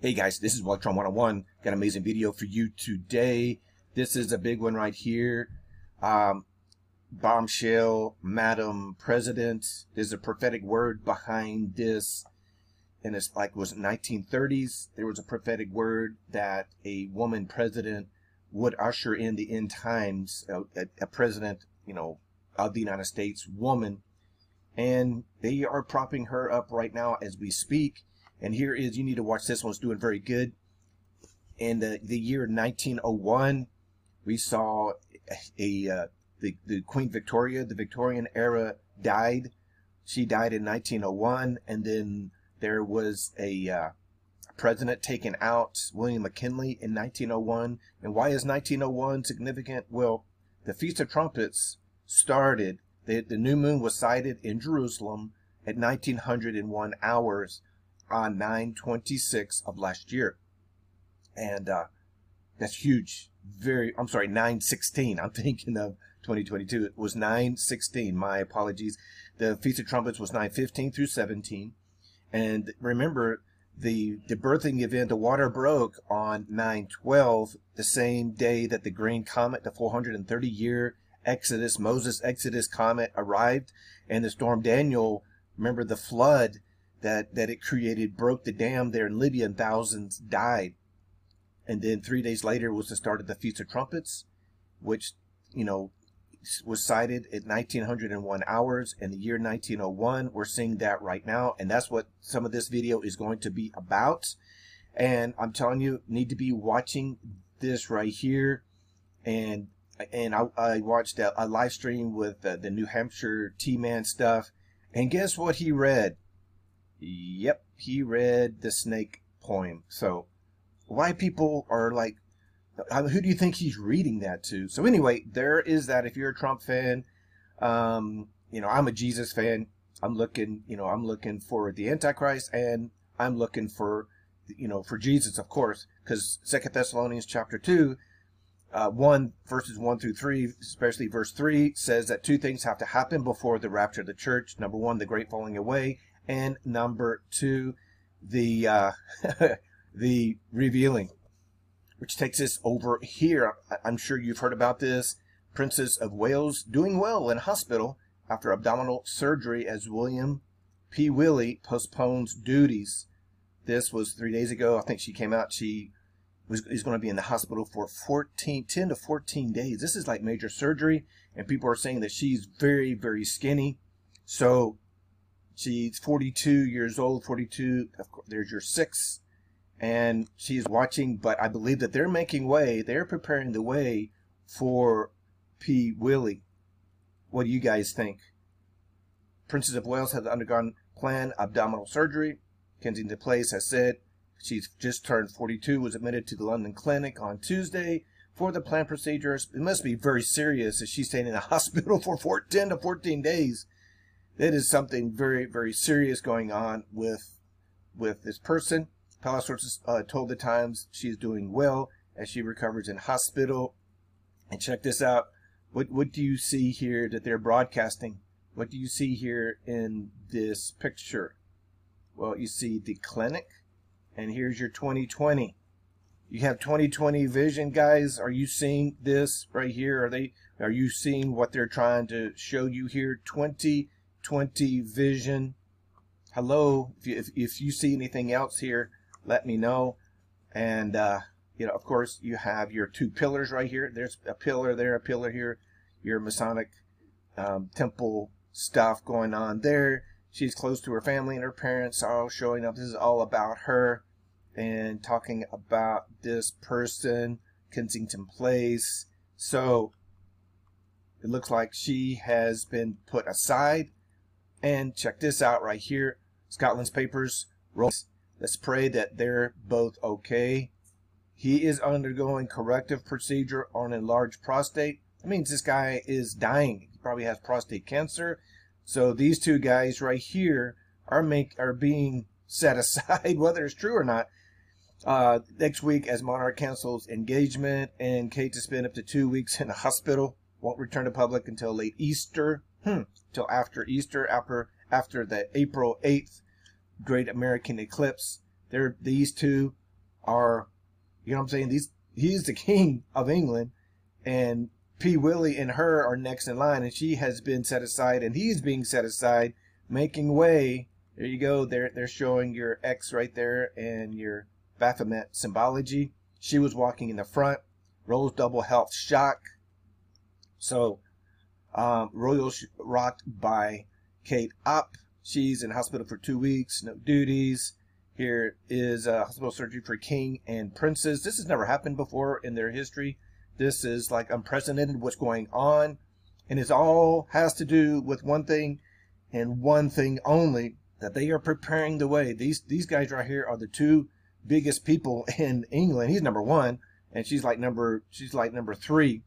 Hey guys, this is Wallytron 101. Got an amazing video for you today. This is a big one right here. Um, bombshell, Madam President. There's a prophetic word behind this. And it's like, it was 1930s? There was a prophetic word that a woman president would usher in the end times, a, a president, you know, of the United States, woman. And they are propping her up right now as we speak. And here is, you need to watch this one, it's doing very good. In the, the year 1901, we saw a uh, the, the Queen Victoria, the Victorian era died. She died in 1901, and then there was a uh, president taken out, William McKinley, in 1901. And why is 1901 significant? Well, the Feast of Trumpets started, the, the new moon was sighted in Jerusalem at 1901 hours on 926 of last year. And uh, that's huge. Very, I'm sorry, 916. I'm thinking of 2022. It was 916. My apologies. The Feast of Trumpets was 915 through 17. And remember, the, the birthing event, the water broke on 912, the same day that the Green Comet, the 430 year Exodus, Moses Exodus comet arrived. And the storm Daniel, remember the flood that, that it created broke the dam there in Libya and thousands died. And then three days later was the start of the Feast of Trumpets, which, you know, was cited at 1901 hours in the year 1901. We're seeing that right now. And that's what some of this video is going to be about. And I'm telling you, need to be watching this right here. And and I, I watched a, a, live stream with uh, the New Hampshire T-Man stuff. And guess what he read? Yep, he read the snake poem. So why people are like who do you think he's reading that to? So anyway, there is that. If you're a Trump fan, um, you know, I'm a Jesus fan. I'm looking, you know, I'm looking for the Antichrist, and I'm looking for, you know, for Jesus, of course, because Second Thessalonians chapter two, uh, one verses one through three, especially verse three, says that two things have to happen before the rapture of the church. Number one, the great falling away, and number two, the uh, the revealing which takes us over here. I'm sure you've heard about this. Princess of Wales doing well in hospital after abdominal surgery as William P. Willie postpones duties. This was three days ago. I think she came out. She was is going to be in the hospital for 14, 10 to 14 days. This is like major surgery, and people are saying that she's very, very skinny. So she's 42 years old. 42. Of course, there's your six and she's watching, but I believe that they're making way, they're preparing the way for P. Willie. What do you guys think? Princess of Wales has undergone planned abdominal surgery. Kensington Palace has said she's just turned 42, was admitted to the London Clinic on Tuesday for the planned procedures. It must be very serious if she's staying in the hospital for 14, 10 to 14 days. That is something very, very serious going on with with this person. Palace sources uh, told the Times she's doing well as she recovers in hospital. And check this out. What what do you see here that they're broadcasting? What do you see here in this picture? Well, you see the clinic, and here's your 2020. You have 2020 vision, guys. Are you seeing this right here? Are they? Are you seeing what they're trying to show you here? 2020 vision. Hello. If you, if, if you see anything else here, let me know. And, uh, you know, of course, you have your two pillars right here. There's a pillar there, a pillar here. Your Masonic um, temple stuff going on there. She's close to her family and her parents are all showing up. This is all about her and talking about this person, Kensington Palace. So it looks like she has been put aside. And check this out right here. Scotland's papers. Let's pray that they're both okay. He is undergoing corrective procedure on enlarged prostate. That means this guy is dying. He probably has prostate cancer. So these two guys right here are make are being set aside, whether it's true or not. Uh, next week, as Monarch cancels engagement and Kate to spend up to two weeks in a hospital, won't return to public until late Easter, hmm, till after Easter, after after the April eighth Great American Eclipse. They're, these two are, you know what I'm saying? These he's the king of England, and P. Willie and her are next in line, and she has been set aside, and he's being set aside, making way. There you go. They're they're showing your X right there and your Baphomet symbology. She was walking in the front. Rose double health shock. So, um, Royal rocked by Kate Up. She's in hospital for two weeks, no duties. Here is a hospital surgery for king and princes. This has never happened before in their history. This is like unprecedented what's going on. And it all has to do with one thing and one thing only that they are preparing the way. These these guys right here are the two biggest people in England. He's number one, and she's like number she's like number three.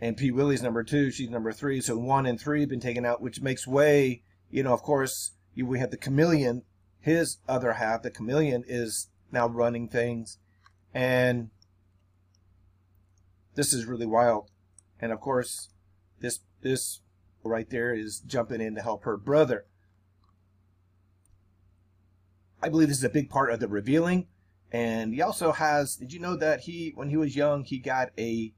And P. Willie's number two, she's number three. So one and three have been taken out, which makes way. You know, of course, we have the chameleon his other half, the chameleon, is now running things. And this is really wild. And of course, this this right there is jumping in to help her brother. I believe this is a big part of the revealing. And he also has did you know that he when he was young he got a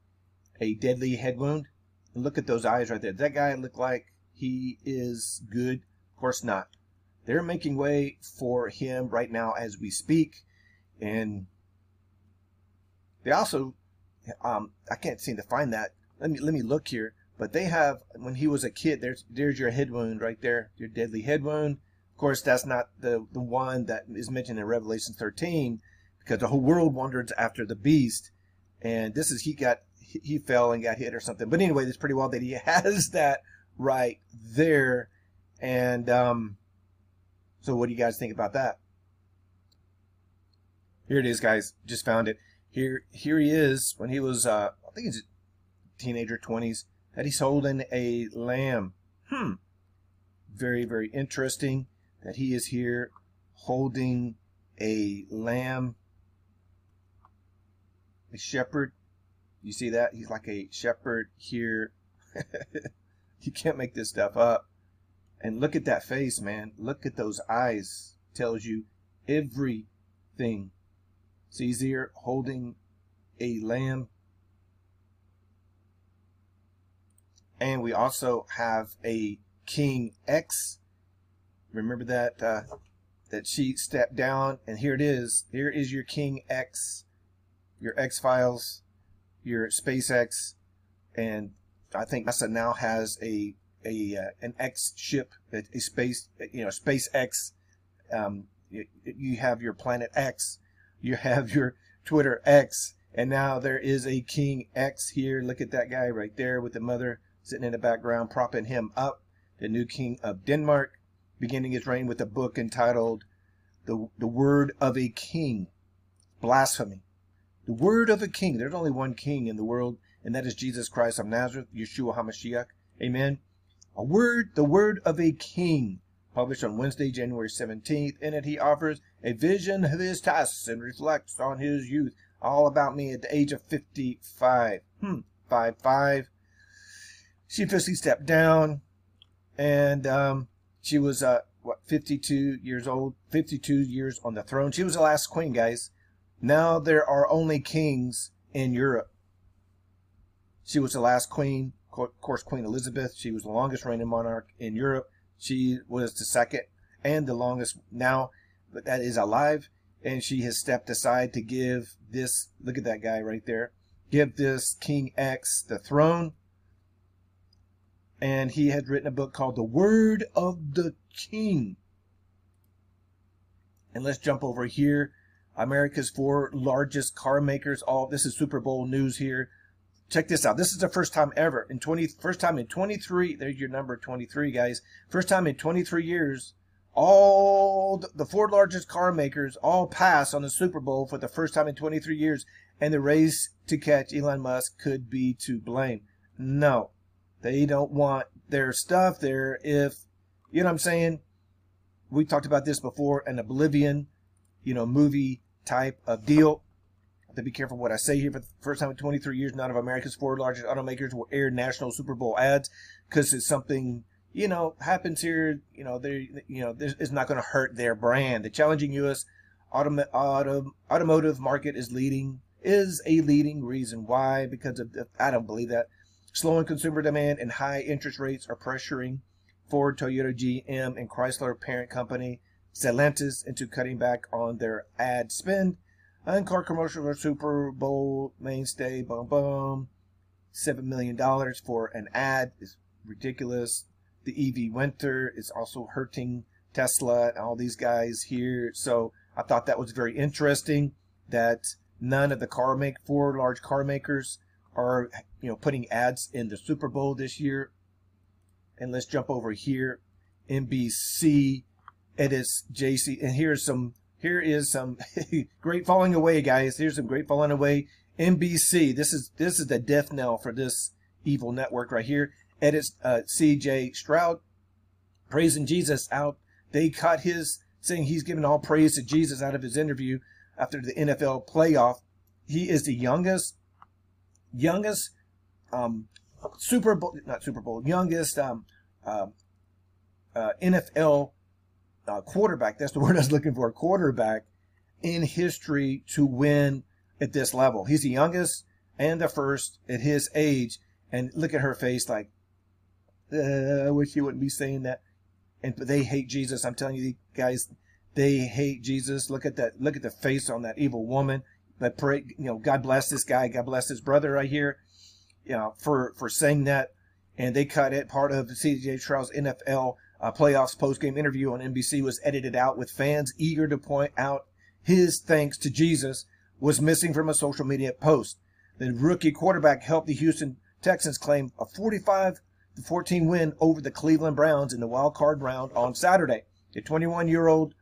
a deadly head wound? And look at those eyes right there. Does that guy look like he is good? Of course not. They're making way for him right now as we speak. And they also, um, I can't seem to find that. Let me, let me look here. But they have, when he was a kid, there's, there's your head wound right there, your deadly head wound. Of course, that's not the, the one that is mentioned in Revelation 13 because the whole world wanders after the beast. And this is, he got, he fell and got hit or something. But anyway, it's pretty well that he has that right there. And, um, so what do you guys think about that? Here it is, guys. Just found it. Here, here he is when he was, uh, I think he's teenager, 20s, that he's holding a lamb. Hmm. Very, very interesting that he is here holding a lamb. A shepherd. You see that? He's like a shepherd here. you can't make this stuff up. And look at that face, man. Look at those eyes. Tells you everything. So here holding a lamb. And we also have a King X. Remember that uh, that she stepped down, and here it is. Here is your King X, your X Files, your SpaceX, and I think NASA now has a a uh, an X ship, a, a space, you know, SpaceX. Um, you, you have your Planet X, you have your Twitter X, and now there is a King X here. Look at that guy right there with the mother sitting in the background, propping him up. The new king of Denmark, beginning his reign with a book entitled "The the Word of a King." Blasphemy. The word of a king. There's only one king in the world, and that is Jesus Christ of Nazareth, Yeshua HaMashiach. Amen. A word, the word of a king, published on Wednesday, January 17th. In it, he offers a vision of his tasks and reflects on his youth. All about me at the age of 55. Hmm, 5 5. She officially stepped down, and um, she was, uh, what, 52 years old, 52 years on the throne. She was the last queen, guys. Now there are only kings in Europe. She was the last queen of course, Queen Elizabeth, she was the longest reigning monarch in Europe. She was the second and the longest now, but that is alive. And she has stepped aside to give this, look at that guy right there, give this King X the throne. And he had written a book called The Word of the King. And let's jump over here. America's four largest car makers. All this is Super Bowl news here check this out. This is the first time ever in 20, first time in 23. There's your number 23, guys. First time in 23 years, all the four largest car makers all pass on the Super Bowl for the first time in 23 years, and the race to catch Elon Musk could be to blame. No, they don't want their stuff there. If you know what I'm saying, we talked about this before, an Oblivion, you know, movie type of deal to be careful what I say here. For the first time in 23 years, none of America's four largest automakers will air national Super Bowl ads because it's something you know happens here. You know, they you know it's not going to hurt their brand. The challenging U.S. autom- automotive market is leading is a leading reason why because of I don't believe that slowing consumer demand and high interest rates are pressuring Ford, Toyota, GM, and Chrysler parent company Stellantis into cutting back on their ad spend. And car commercials are Super Bowl mainstay. Boom, boom. Seven million dollars for an ad is ridiculous. The EV winter is also hurting Tesla and all these guys here. So I thought that was very interesting that none of the car make four large car makers are you know putting ads in the Super Bowl this year. And let's jump over here. NBC. It is JC and here's some here is some great falling away, guys. Here's some great falling away. NBC. This is this is the death knell for this evil network right here. Edits uh, C.J. Stroud praising Jesus out. They cut his saying he's giving all praise to Jesus out of his interview after the NFL playoff. He is the youngest youngest um, Super Bowl not Super Bowl youngest um, uh, uh, NFL uh, quarterback. That's the word I was looking for. Quarterback in history to win at this level. He's the youngest and the first at his age. And look at her face, like, uh, I wish you wouldn't be saying that. And they hate Jesus. I'm telling you, guys, they hate Jesus. Look at that. Look at the face on that evil woman. But pray, you know, God bless this guy. God bless his brother right here. You know, for for saying that. And they cut it. Part of the C.J. Stroud's NFL uh, playoffs post game interview on NBC was edited out with fans eager to point out his thanks to Jesus was missing from a social media post. The rookie quarterback helped the Houston Texans claim a 45 14 win over the Cleveland Browns in the wild card round on Saturday. The 21 year old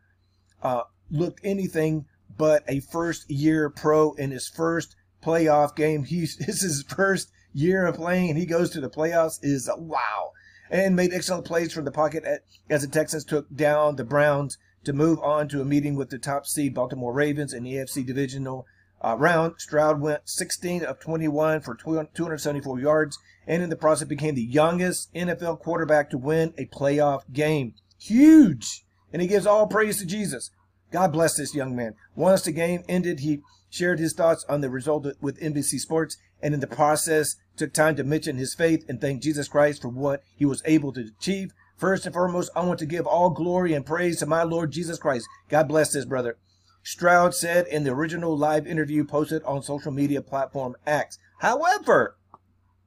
uh, looked anything but a first year pro in his first playoff game. He's, this is his first year of playing and he goes to the playoffs is a wow. And made excellent plays from the pocket as the Texans took down the Browns to move on to a meeting with the top seed Baltimore Ravens in the AFC divisional uh, round. Stroud went 16 of 21 for 274 yards and in the process became the youngest NFL quarterback to win a playoff game. Huge! And he gives all praise to Jesus. God bless this young man. Once the game ended, he shared his thoughts on the result with NBC Sports and in the process took time to mention his faith and thank Jesus Christ for what he was able to achieve. First and foremost, I want to give all glory and praise to my Lord Jesus Christ. God bless this brother. Stroud said in the original live interview posted on social media platform X. However,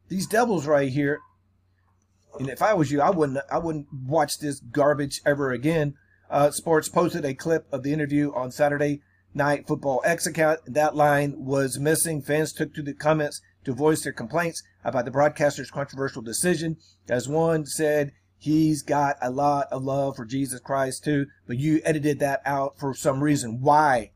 these devils right here, and if I was you, I wouldn't I wouldn't watch this garbage ever again. Uh, Sports posted a clip of the interview on Saturday Night Football X account. That line was missing. Fans took to the comments to voice their complaints about the broadcaster's controversial decision. As one said, he's got a lot of love for Jesus Christ too, but you edited that out for some reason. Why?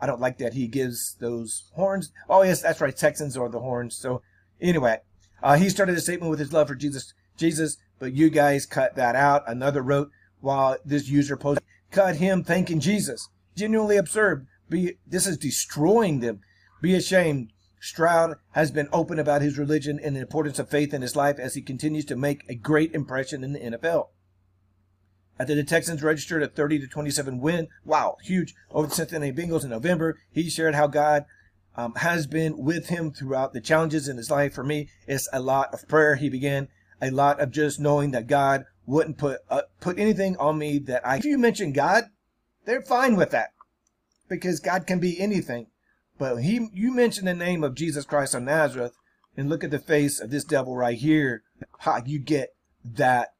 I don't like that he gives those horns. Oh yes, that's right. Texans are the horns. So anyway, uh, he started a statement with his love for Jesus, Jesus, but you guys cut that out. Another wrote while this user posted, cut him thanking Jesus. Genuinely absurd. Be, this is destroying them. Be ashamed. Stroud has been open about his religion and the importance of faith in his life as he continues to make a great impression in the NFL. After the Texans registered a 30 to 27 win, wow, huge over the Cincinnati Bengals in November, he shared how God um, has been with him throughout the challenges in his life. For me, it's a lot of prayer. He began a lot of just knowing that God wouldn't put uh, put anything on me that I. If you mention God, they're fine with that because God can be anything. But he, you mention the name of Jesus Christ of Nazareth, and look at the face of this devil right here. Ha, you get that,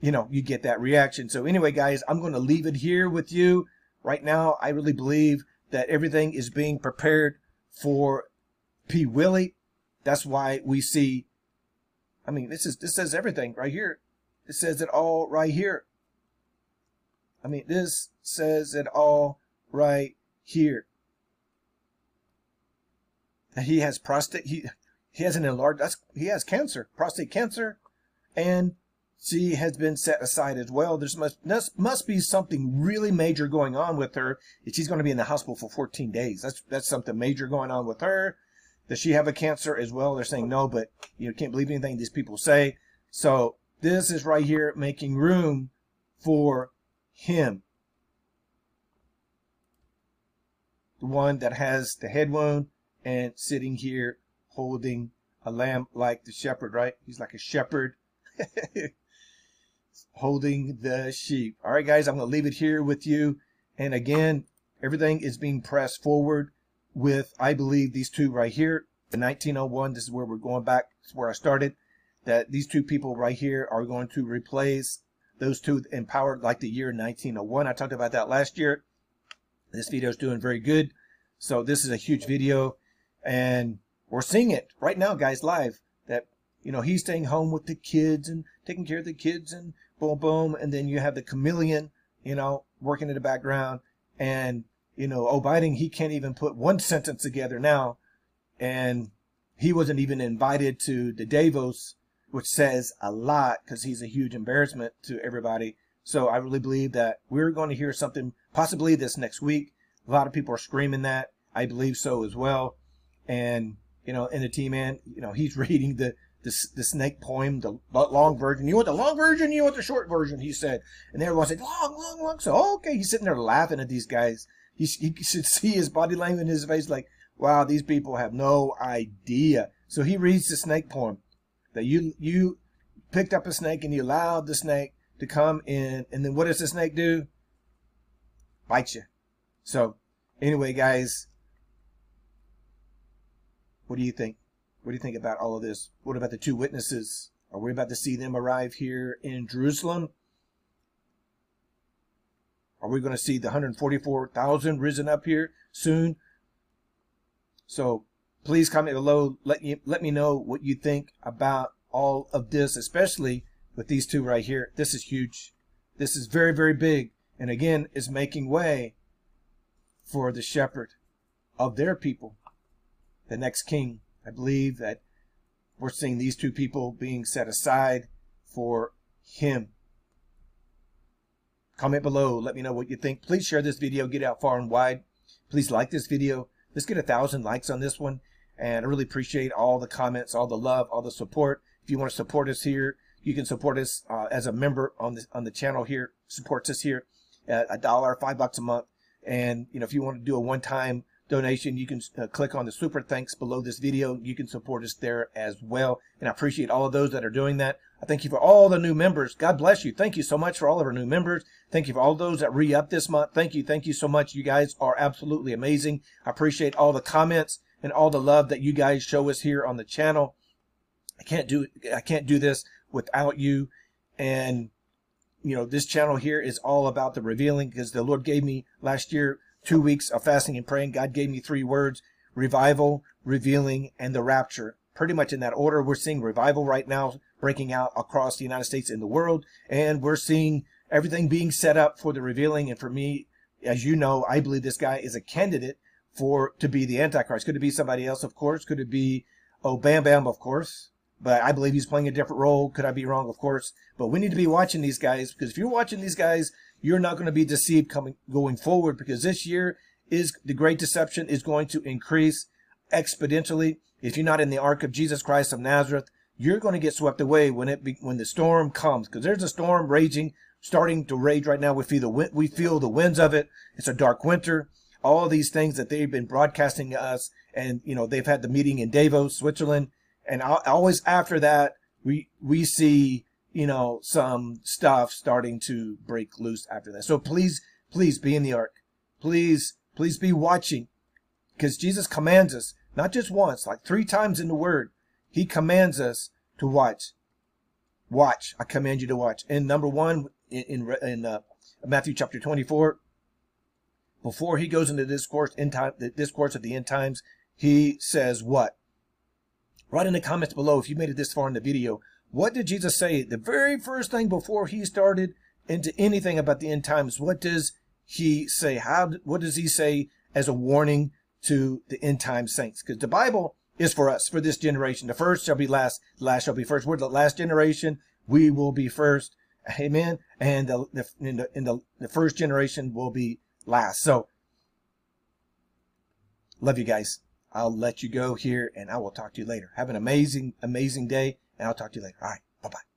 you know, you get that reaction. So anyway, guys, I'm going to leave it here with you. Right now, I really believe that everything is being prepared for P. Willie. That's why we see. I mean, this is this says everything right here. It says it all right here. I mean, this says it all right here he has prostate he he has an enlarged he has cancer prostate cancer. And she has been set aside as well. There's must must be something really major going on with her she's going to be in the hospital for 14 days. That's that's something major going on with her. Does she have a cancer as well? They're saying no but you can't believe anything these people say. So this is right here making room for him. The one that has the head wound and sitting here holding a lamb like the shepherd, right? He's like a shepherd holding the sheep. All right, guys, I'm going to leave it here with you. And again, everything is being pressed forward with, I believe, these two right here. The 1901, this is where we're going back. Is where I started. That these two people right here are going to replace those two empowered like the year 1901. I talked about that last year. This video is doing very good. So this is a huge video and we're seeing it right now, guys, live that, you know, he's staying home with the kids and taking care of the kids and boom, boom. And then you have the chameleon, you know, working in the background and, you know, oh, he can't even put one sentence together now. And he wasn't even invited to the Davos, which says a lot because he's a huge embarrassment to everybody. So I really believe that we're going to hear something possibly this next week. A lot of people are screaming that. I believe so as well. And, you know, in the team, man, you know, he's reading the, the, the snake poem, the long version. You want the long version? You want the short version? He said. And everyone said, long, long, long. So, okay, he's sitting there laughing at these guys. He, he should see his body language in his face like, wow, these people have no idea. So he reads the snake poem that you, you picked up a snake and you allowed the snake to come in. And then what does the snake do? Bite you. So anyway, guys, what do you think? What do you think about all of this? What about the two witnesses? Are we about to see them arrive here in Jerusalem? Are we going to see the 144,000 risen up here soon? So please comment below. Let you let me know what you think about all of this, especially with these two right here. This is huge. This is very, very big. And again, is making way for the shepherd of their people, the next king. I believe that we're seeing these two people being set aside for him. Comment below. Let me know what you think. Please share this video. Get out far and wide. Please like this video. Let's get a thousand likes on this one. And I really appreciate all the comments, all the love, all the support. If you want to support us here, you can support us uh, as a member on the on the channel here. Supports us here at a dollar, five bucks a month. And, you know, if you want to do a one-time donation, you can uh, click on the super thanks below this video. You can support us there as well. And I appreciate all of those that are doing that. I thank you for all the new members. God bless you. Thank you so much for all of our new members. Thank you for all those that re-up this month. Thank you. Thank you so much. You guys are absolutely amazing. I appreciate all the comments and all the love that you guys show us here on the channel. I can't do I can't do this without you. And you know, this channel here is all about the revealing because the Lord gave me last year two weeks of fasting and praying. God gave me three words, revival, revealing, and the rapture. Pretty much in that order. We're seeing revival right now breaking out across the United States and the world. And we're seeing everything being set up for the revealing. And for me, as you know, I believe this guy is a candidate for to be the Antichrist. Could it be somebody else, of course? Could it be Oh Bam Bam, of course? but I believe he's playing a different role. Could I be wrong? Of course. But we need to be watching these guys because if you're watching these guys, you're not going to be deceived coming going forward because this year is the great deception is going to increase exponentially. If you're not in the ark of Jesus Christ of Nazareth, you're going to get swept away when it be, when the storm comes because there's a storm raging, starting to rage right now. We feel the we feel the winds of it. It's a dark winter. All these things that they've been broadcasting to us, and you know they've had the meeting in Davos, Switzerland and always after that we we see you know some stuff starting to break loose after that. So please please be in the ark. Please please be watching. Because jesus commands us not just once like three times in the word. He commands us to watch. Watch. I command you to watch. And number one in in, uh, matthew chapter 24 before he goes into discourse in time the discourse of the end times he says what? Write in the comments below if you made it this far in the video. What did Jesus say? The very first thing before he started into anything about the end times, what does he say? How, what does he say as a warning to the end time saints? Because the Bible is for us, for this generation. The first shall be last, the last shall be first. We're the last generation. We will be first. Amen. And the, the, in the, in the, the first generation will be last. So, love you guys. I'll let you go here and I will talk to you later. Have an amazing, amazing day and I'll talk to you later. All right. Bye bye.